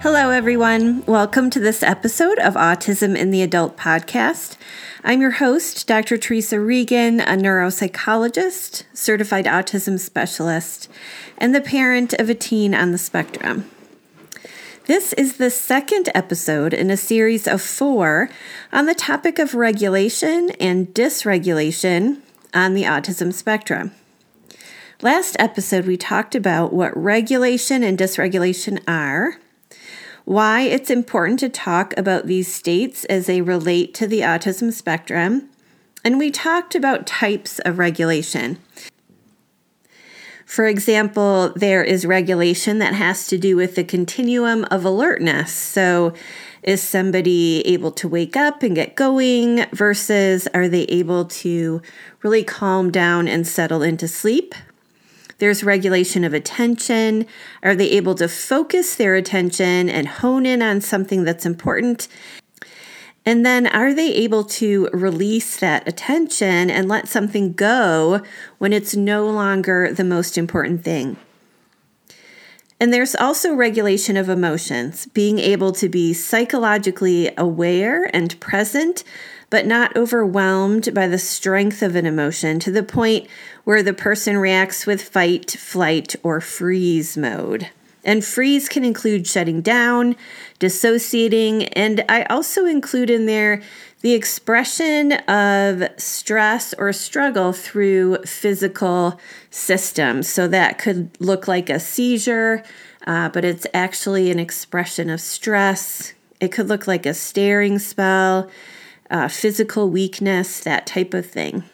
Hello, everyone. Welcome to this episode of Autism in the Adult podcast. I'm your host, Dr. Teresa Regan, a neuropsychologist, certified autism specialist, and the parent of a teen on the spectrum. This is the second episode in a series of four on the topic of regulation and dysregulation on the autism spectrum. Last episode, we talked about what regulation and dysregulation are, why it's important to talk about these states as they relate to the autism spectrum, and we talked about types of regulation. For example, there is regulation that has to do with the continuum of alertness. So, is somebody able to wake up and get going versus are they able to really calm down and settle into sleep? There's regulation of attention. Are they able to focus their attention and hone in on something that's important? And then are they able to release that attention and let something go when it's no longer the most important thing? And there's also regulation of emotions, being able to be psychologically aware and present, but not overwhelmed by the strength of an emotion to the point where the person reacts with fight, flight, or freeze mode. And freeze can include shutting down, dissociating, and I also include in there the expression of stress or struggle through physical systems. So that could look like a seizure, uh, but it's actually an expression of stress. It could look like a staring spell, uh, physical weakness, that type of thing.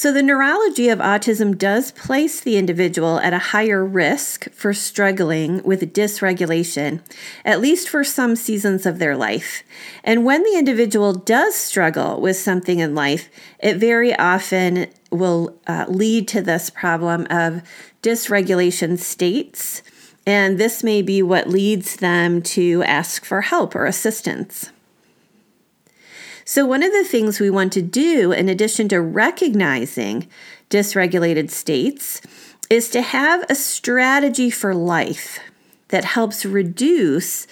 So, the neurology of autism does place the individual at a higher risk for struggling with dysregulation, at least for some seasons of their life. And when the individual does struggle with something in life, it very often will uh, lead to this problem of dysregulation states. And this may be what leads them to ask for help or assistance. So, one of the things we want to do, in addition to recognizing dysregulated states, is to have a strategy for life that helps reduce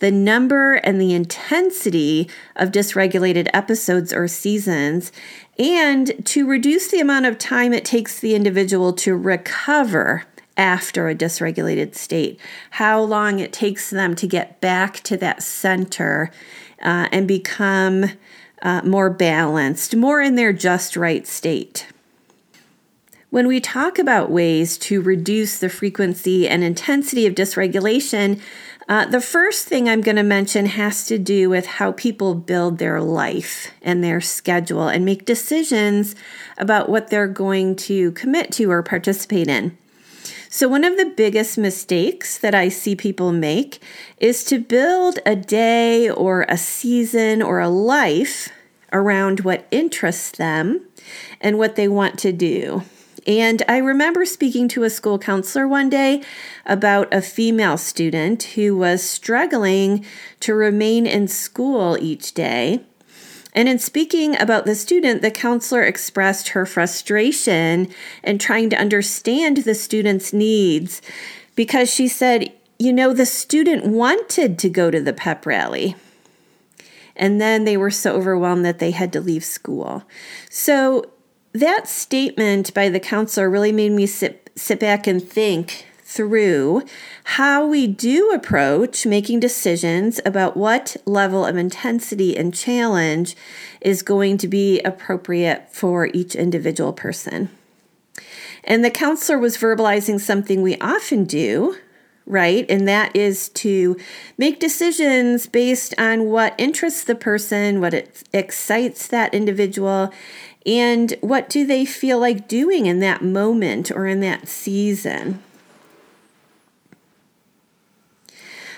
the number and the intensity of dysregulated episodes or seasons, and to reduce the amount of time it takes the individual to recover after a dysregulated state, how long it takes them to get back to that center uh, and become uh, more balanced, more in their just right state. When we talk about ways to reduce the frequency and intensity of dysregulation, uh, the first thing I'm going to mention has to do with how people build their life and their schedule and make decisions about what they're going to commit to or participate in. So, one of the biggest mistakes that I see people make is to build a day or a season or a life around what interests them and what they want to do. And I remember speaking to a school counselor one day about a female student who was struggling to remain in school each day. And in speaking about the student, the counselor expressed her frustration and trying to understand the student's needs because she said, you know, the student wanted to go to the pep rally. And then they were so overwhelmed that they had to leave school. So that statement by the counselor really made me sit, sit back and think through how we do approach making decisions about what level of intensity and challenge is going to be appropriate for each individual person. And the counselor was verbalizing something we often do, right? And that is to make decisions based on what interests the person, what it excites that individual, and what do they feel like doing in that moment or in that season.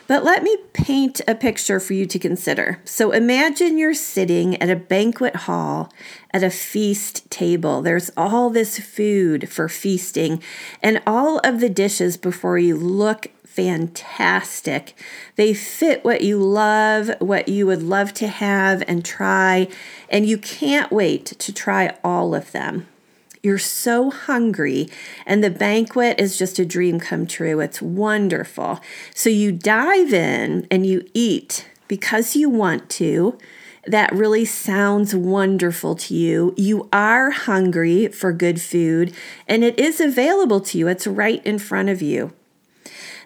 But let me paint a picture for you to consider. So imagine you're sitting at a banquet hall at a feast table. There's all this food for feasting, and all of the dishes before you look fantastic. They fit what you love, what you would love to have and try, and you can't wait to try all of them. You're so hungry, and the banquet is just a dream come true. It's wonderful. So you dive in and you eat because you want to. That really sounds wonderful to you. You are hungry for good food, and it is available to you. It's right in front of you.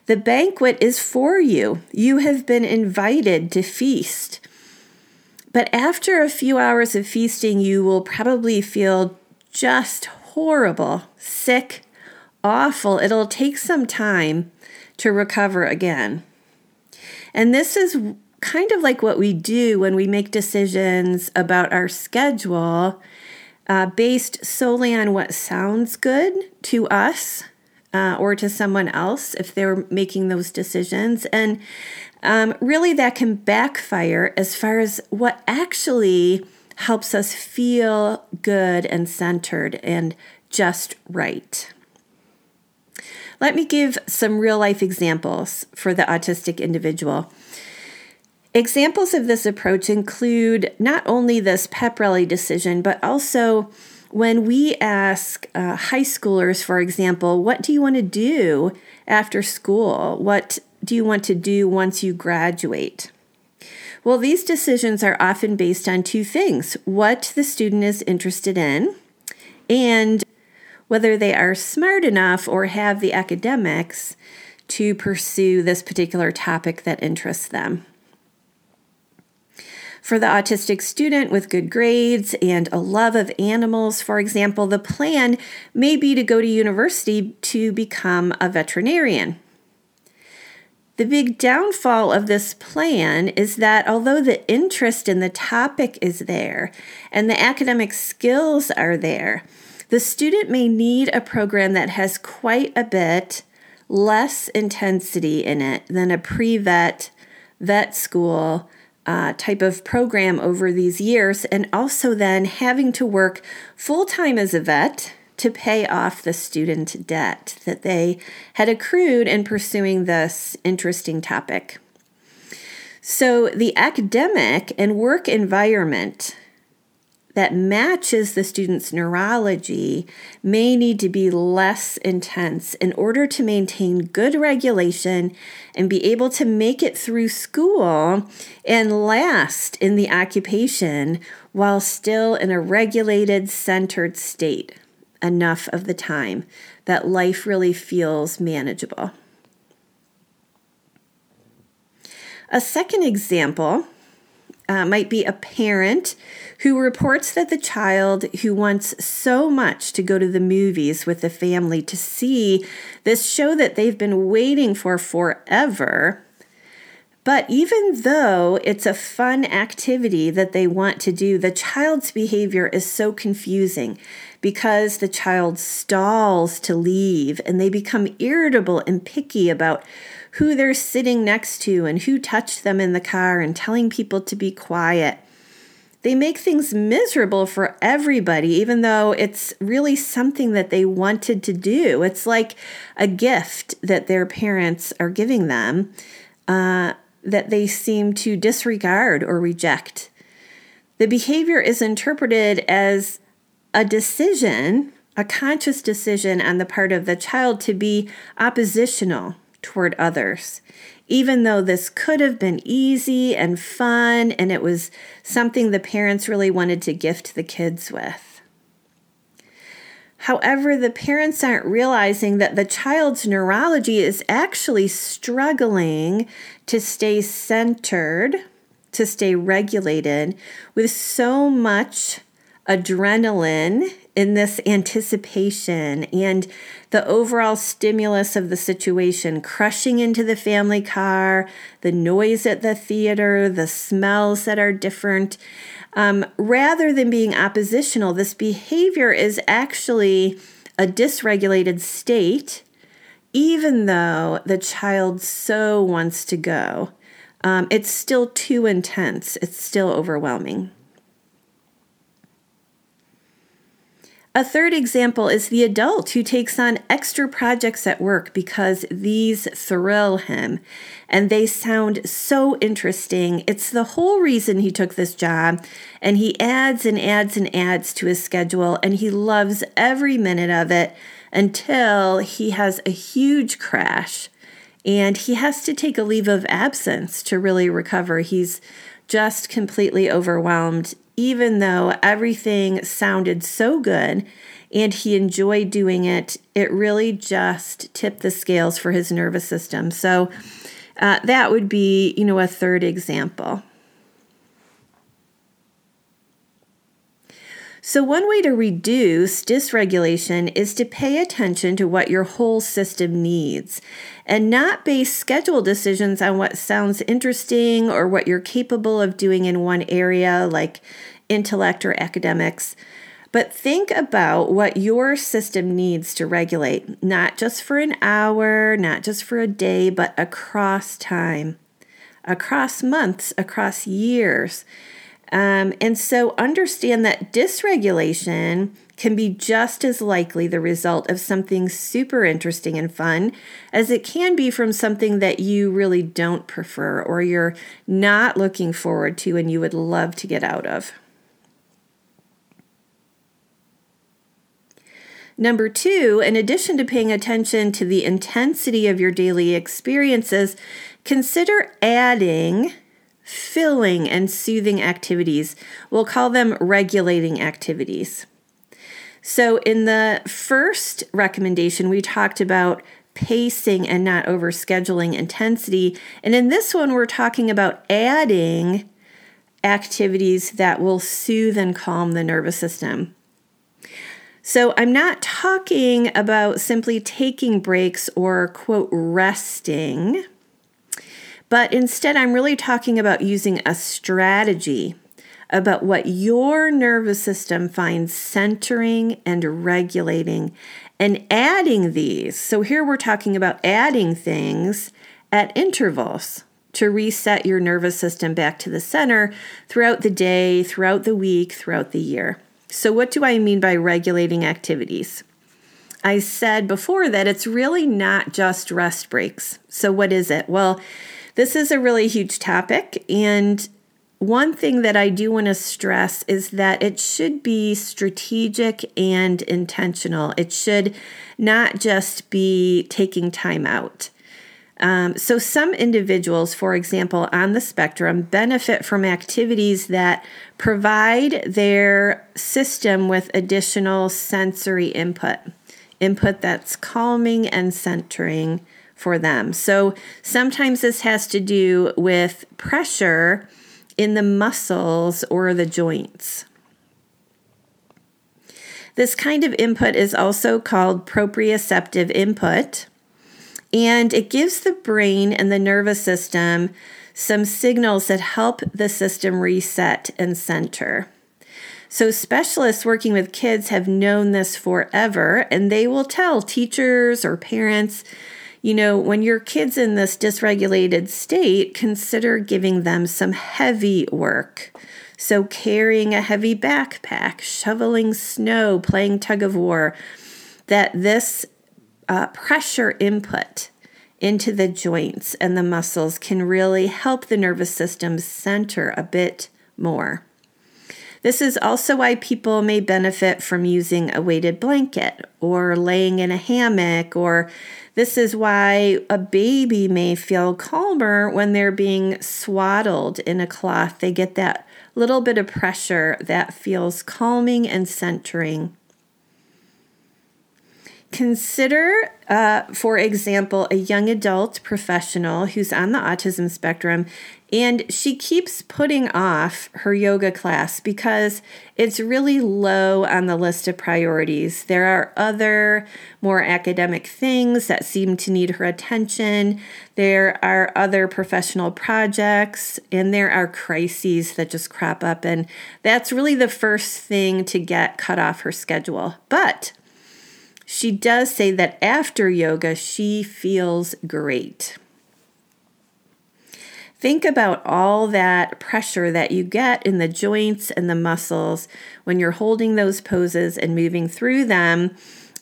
The banquet is for you. You have been invited to feast. But after a few hours of feasting, you will probably feel just horrible, sick, awful. It'll take some time to recover again. And this is kind of like what we do when we make decisions about our schedule uh, based solely on what sounds good to us uh, or to someone else if they're making those decisions. And um, really, that can backfire as far as what actually helps us feel good and centered and just right. Let me give some real life examples for the autistic individual. Examples of this approach include not only this pep rally decision, but also when we ask uh, high schoolers, for example, what do you want to do after school? What do you want to do once you graduate? Well, these decisions are often based on two things what the student is interested in and whether they are smart enough or have the academics to pursue this particular topic that interests them. For the autistic student with good grades and a love of animals, for example, the plan may be to go to university to become a veterinarian. The big downfall of this plan is that although the interest in the topic is there and the academic skills are there, the student may need a program that has quite a bit less intensity in it than a pre vet vet school uh, type of program over these years, and also then having to work full time as a vet to pay off the student debt that they had accrued in pursuing this interesting topic. So, the academic and work environment that matches the student's neurology may need to be less intense in order to maintain good regulation and be able to make it through school and last in the occupation while still in a regulated, centered state enough of the time that life really feels manageable. A second example uh, might be a parent who reports that the child who wants so much to go to the movies with the family to see this show that they've been waiting for forever but even though it's a fun activity that they want to do, the child's behavior is so confusing because the child stalls to leave and they become irritable and picky about who they're sitting next to and who touched them in the car and telling people to be quiet. They make things miserable for everybody, even though it's really something that they wanted to do. It's like a gift that their parents are giving them. Uh, that they seem to disregard or reject. The behavior is interpreted as a decision, a conscious decision on the part of the child to be oppositional toward others, even though this could have been easy and fun and it was something the parents really wanted to gift the kids with. However, the parents aren't realizing that the child's neurology is actually struggling to stay centered, to stay regulated with so much adrenaline in this anticipation and the overall stimulus of the situation crushing into the family car, the noise at the theater, the smells that are different. Um, rather than being oppositional, this behavior is actually a dysregulated state, even though the child so wants to go. Um, it's still too intense, it's still overwhelming. A third example is the adult who takes on extra projects at work because these thrill him and they sound so interesting. It's the whole reason he took this job, and he adds and adds and adds to his schedule, and he loves every minute of it until he has a huge crash and he has to take a leave of absence to really recover. He's just completely overwhelmed, even though everything sounded so good and he enjoyed doing it. It really just tipped the scales for his nervous system. So, uh, that would be, you know, a third example. So, one way to reduce dysregulation is to pay attention to what your whole system needs and not base schedule decisions on what sounds interesting or what you're capable of doing in one area, like intellect or academics. But think about what your system needs to regulate, not just for an hour, not just for a day, but across time, across months, across years. Um, and so understand that dysregulation can be just as likely the result of something super interesting and fun as it can be from something that you really don't prefer or you're not looking forward to and you would love to get out of. Number two, in addition to paying attention to the intensity of your daily experiences, consider adding filling, and soothing activities. We'll call them regulating activities. So, in the first recommendation, we talked about pacing and not overscheduling intensity. And in this one, we're talking about adding activities that will soothe and calm the nervous system. So, I'm not talking about simply taking breaks or, quote, resting but instead, I'm really talking about using a strategy about what your nervous system finds centering and regulating and adding these. So here we're talking about adding things at intervals to reset your nervous system back to the center throughout the day, throughout the week, throughout the year. So, what do I mean by regulating activities? I said before that it's really not just rest breaks. So, what is it? Well, this is a really huge topic. And one thing that I do want to stress is that it should be strategic and intentional. It should not just be taking time out. Um, so, some individuals, for example, on the spectrum, benefit from activities that provide their system with additional sensory input, input that's calming and centering for them. So sometimes this has to do with pressure in the muscles or the joints. This kind of input is also called proprioceptive input, and it gives the brain and the nervous system some signals that help the system reset and center. So, specialists working with kids have known this forever, and they will tell teachers or parents you know, when your kid's in this dysregulated state, consider giving them some heavy work. So, carrying a heavy backpack, shoveling snow, playing tug of war, that this uh, pressure input into the joints and the muscles can really help the nervous system center a bit more. This is also why people may benefit from using a weighted blanket or laying in a hammock, or this is why a baby may feel calmer when they're being swaddled in a cloth. They get that little bit of pressure that feels calming and centering. Consider, uh, for example, a young adult professional who's on the autism spectrum and she keeps putting off her yoga class because it's really low on the list of priorities. There are other more academic things that seem to need her attention. There are other professional projects, and there are crises that just crop up. And that's really the first thing to get cut off her schedule. But she does say that after yoga, she feels great. Think about all that pressure that you get in the joints and the muscles when you're holding those poses and moving through them.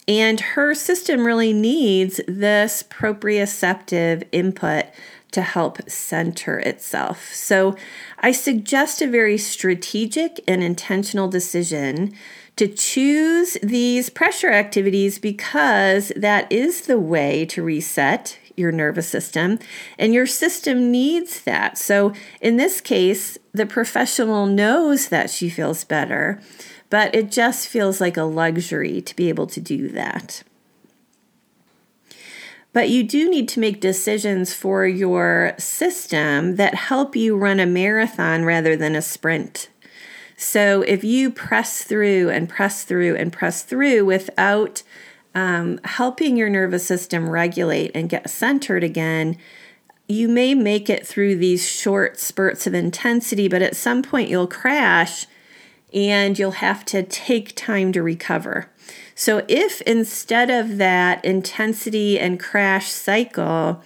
And her system really needs this proprioceptive input to help center itself. So, I suggest a very strategic and intentional decision to choose these pressure activities because that is the way to reset your nervous system, and your system needs that. So, in this case, the professional knows that she feels better, but it just feels like a luxury to be able to do that. But you do need to make decisions for your system that help you run a marathon rather than a sprint. So if you press through and press through and press through without um, helping your nervous system regulate and get centered again, you may make it through these short spurts of intensity, but at some point you'll crash and you'll have to take time to recover. So, if instead of that intensity and crash cycle,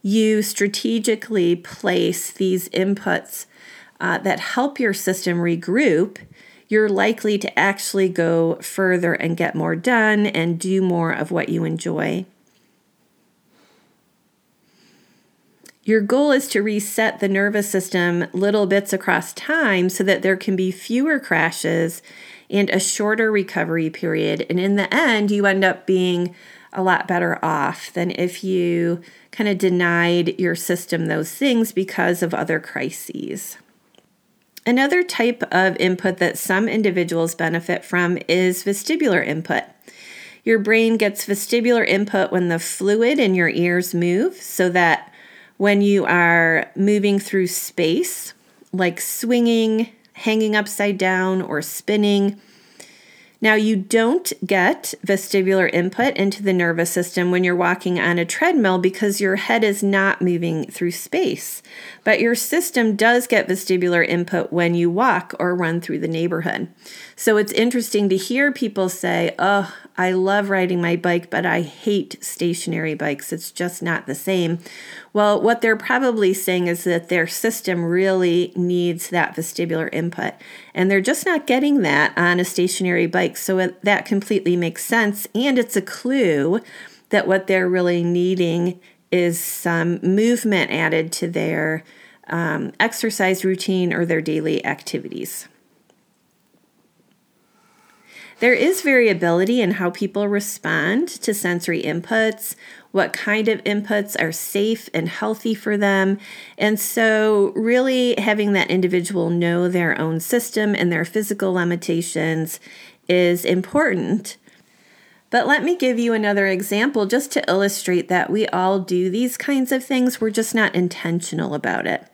you strategically place these inputs uh, that help your system regroup, you're likely to actually go further and get more done and do more of what you enjoy. Your goal is to reset the nervous system little bits across time so that there can be fewer crashes and a shorter recovery period. And in the end, you end up being a lot better off than if you kind of denied your system those things because of other crises. Another type of input that some individuals benefit from is vestibular input. Your brain gets vestibular input when the fluid in your ears move, so that when you are moving through space, like swinging, hanging upside down, or spinning, now, you don't get vestibular input into the nervous system when you're walking on a treadmill because your head is not moving through space. But your system does get vestibular input when you walk or run through the neighborhood. So it's interesting to hear people say, Oh, I love riding my bike, but I hate stationary bikes. It's just not the same. Well, what they're probably saying is that their system really needs that vestibular input, and they're just not getting that on a stationary bike. So it, that completely makes sense, and it's a clue that what they're really needing is some movement added to their um, exercise routine or their daily activities. There is variability in how people respond to sensory inputs, what kind of inputs are safe and healthy for them. And so, really having that individual know their own system and their physical limitations is important. But let me give you another example just to illustrate that we all do these kinds of things. We're just not intentional about it.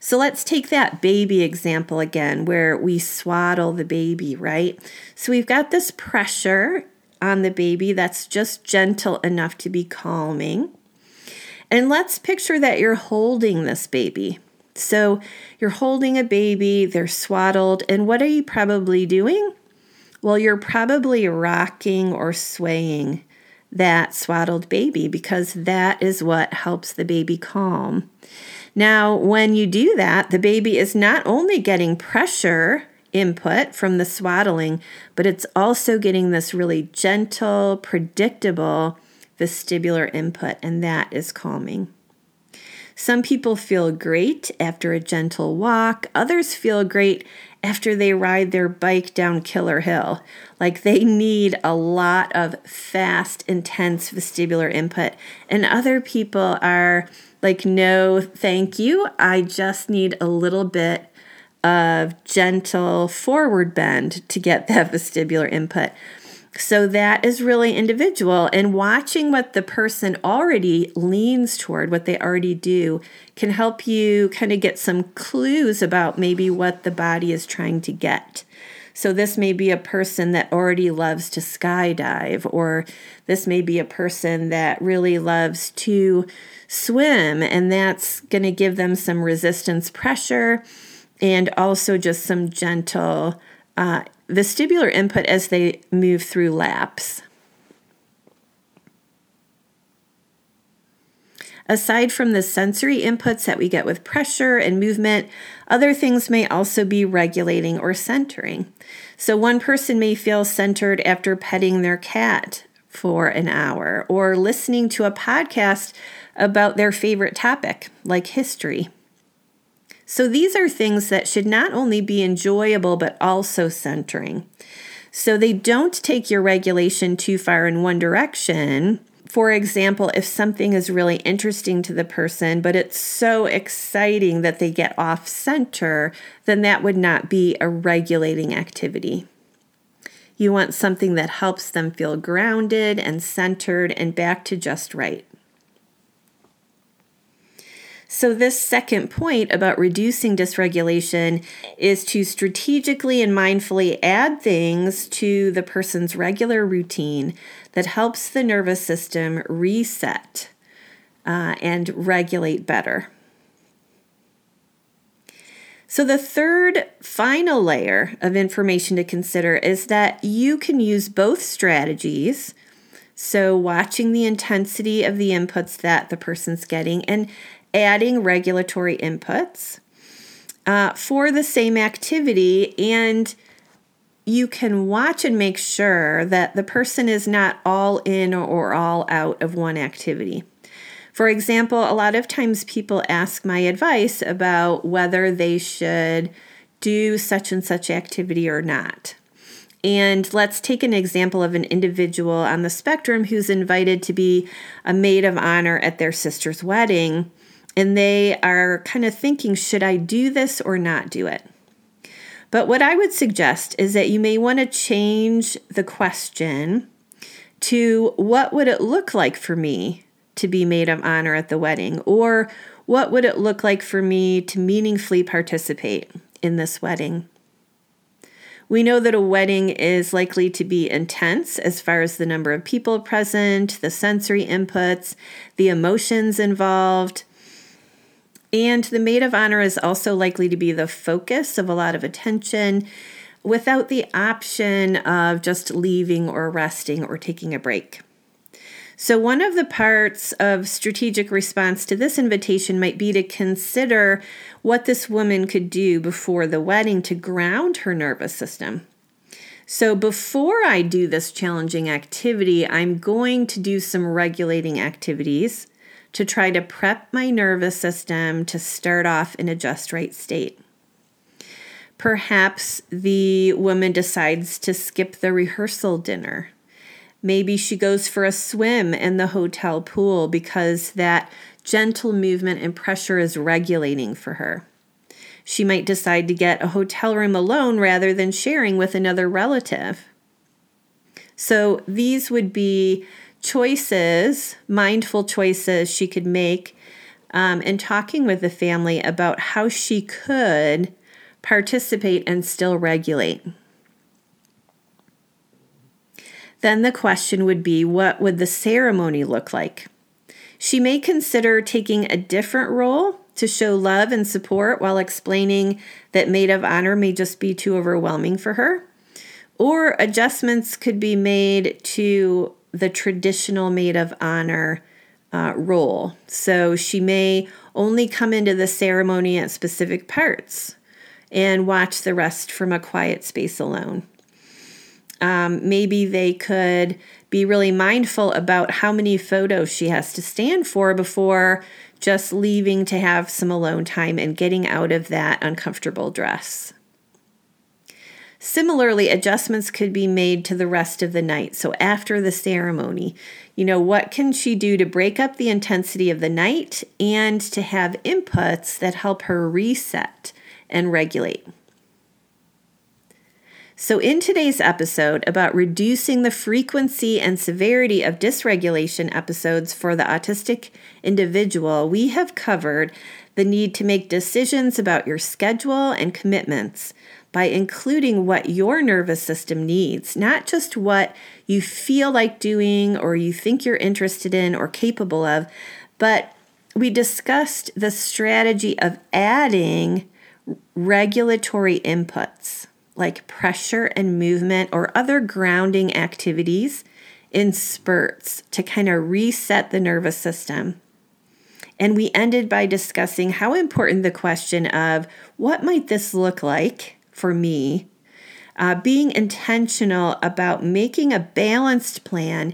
So let's take that baby example again, where we swaddle the baby, right? So we've got this pressure on the baby that's just gentle enough to be calming. And let's picture that you're holding this baby. So you're holding a baby, they're swaddled, and what are you probably doing? Well, you're probably rocking or swaying that swaddled baby because that is what helps the baby calm. Now, when you do that, the baby is not only getting pressure input from the swaddling, but it's also getting this really gentle, predictable vestibular input, and that is calming. Some people feel great after a gentle walk, others feel great after they ride their bike down Killer Hill. Like they need a lot of fast, intense vestibular input. And other people are like, no, thank you. I just need a little bit of gentle forward bend to get that vestibular input. So that is really individual. And watching what the person already leans toward, what they already do, can help you kind of get some clues about maybe what the body is trying to get. So, this may be a person that already loves to skydive, or this may be a person that really loves to swim, and that's going to give them some resistance pressure and also just some gentle uh, vestibular input as they move through laps. Aside from the sensory inputs that we get with pressure and movement, other things may also be regulating or centering. So, one person may feel centered after petting their cat for an hour or listening to a podcast about their favorite topic, like history. So, these are things that should not only be enjoyable but also centering. So, they don't take your regulation too far in one direction for example, if something is really interesting to the person, but it's so exciting that they get off center, then that would not be a regulating activity. You want something that helps them feel grounded and centered and back to just right. So, this second point about reducing dysregulation is to strategically and mindfully add things to the person's regular routine that helps the nervous system reset uh, and regulate better. So, the third final layer of information to consider is that you can use both strategies. So, watching the intensity of the inputs that the person's getting and adding regulatory inputs uh, for the same activity and you can watch and make sure that the person is not all in or all out of one activity. For example, a lot of times people ask my advice about whether they should do such and such activity or not. And let's take an example of an individual on the spectrum who's invited to be a maid of honor at their sister's wedding and they are kind of thinking, should I do this or not do it? But what I would suggest is that you may want to change the question to what would it look like for me to be maid of honor at the wedding? Or what would it look like for me to meaningfully participate in this wedding? We know that a wedding is likely to be intense as far as the number of people present, the sensory inputs, the emotions involved. And the maid of honor is also likely to be the focus of a lot of attention without the option of just leaving or resting or taking a break. So, one of the parts of strategic response to this invitation might be to consider what this woman could do before the wedding to ground her nervous system. So, before I do this challenging activity, I'm going to do some regulating activities to try to prep my nervous system to start off in a just right state. Perhaps the woman decides to skip the rehearsal dinner. Maybe she goes for a swim in the hotel pool because that gentle movement and pressure is regulating for her. She might decide to get a hotel room alone rather than sharing with another relative. So, these would be choices, mindful choices she could make, um, and talking with the family about how she could participate and still regulate. Then the question would be what would the ceremony look like? She may consider taking a different role to show love and support while explaining that maid of honor may just be too overwhelming for her. Or adjustments could be made to the traditional maid of honor uh, role. So she may only come into the ceremony at specific parts and watch the rest from a quiet space alone. Um, maybe they could be really mindful about how many photos she has to stand for before just leaving to have some alone time and getting out of that uncomfortable dress. Similarly, adjustments could be made to the rest of the night. So, after the ceremony, you know, what can she do to break up the intensity of the night and to have inputs that help her reset and regulate? So, in today's episode about reducing the frequency and severity of dysregulation episodes for the autistic individual, we have covered the need to make decisions about your schedule and commitments by including what your nervous system needs, not just what you feel like doing or you think you're interested in or capable of, but we discussed the strategy of adding regulatory inputs like pressure and movement or other grounding activities in spurts to kind of reset the nervous system. And we ended by discussing how important the question of what might this look like for me, uh, being intentional about making a balanced plan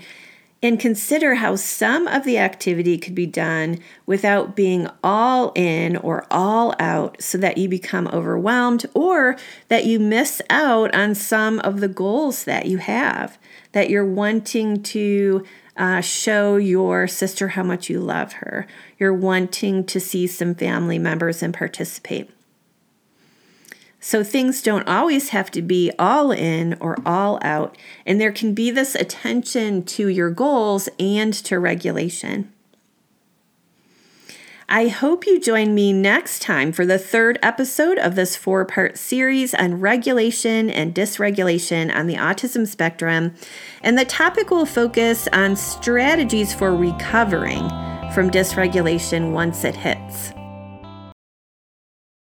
and consider how some of the activity could be done without being all in or all out so that you become overwhelmed or that you miss out on some of the goals that you have, that you're wanting to uh, show your sister how much you love her. You're wanting to see some family members and participate. So things don't always have to be all in or all out, and there can be this attention to your goals and to regulation. I hope you join me next time for the third episode of this four part series on regulation and dysregulation on the autism spectrum. And the topic will focus on strategies for recovering from dysregulation once it hits.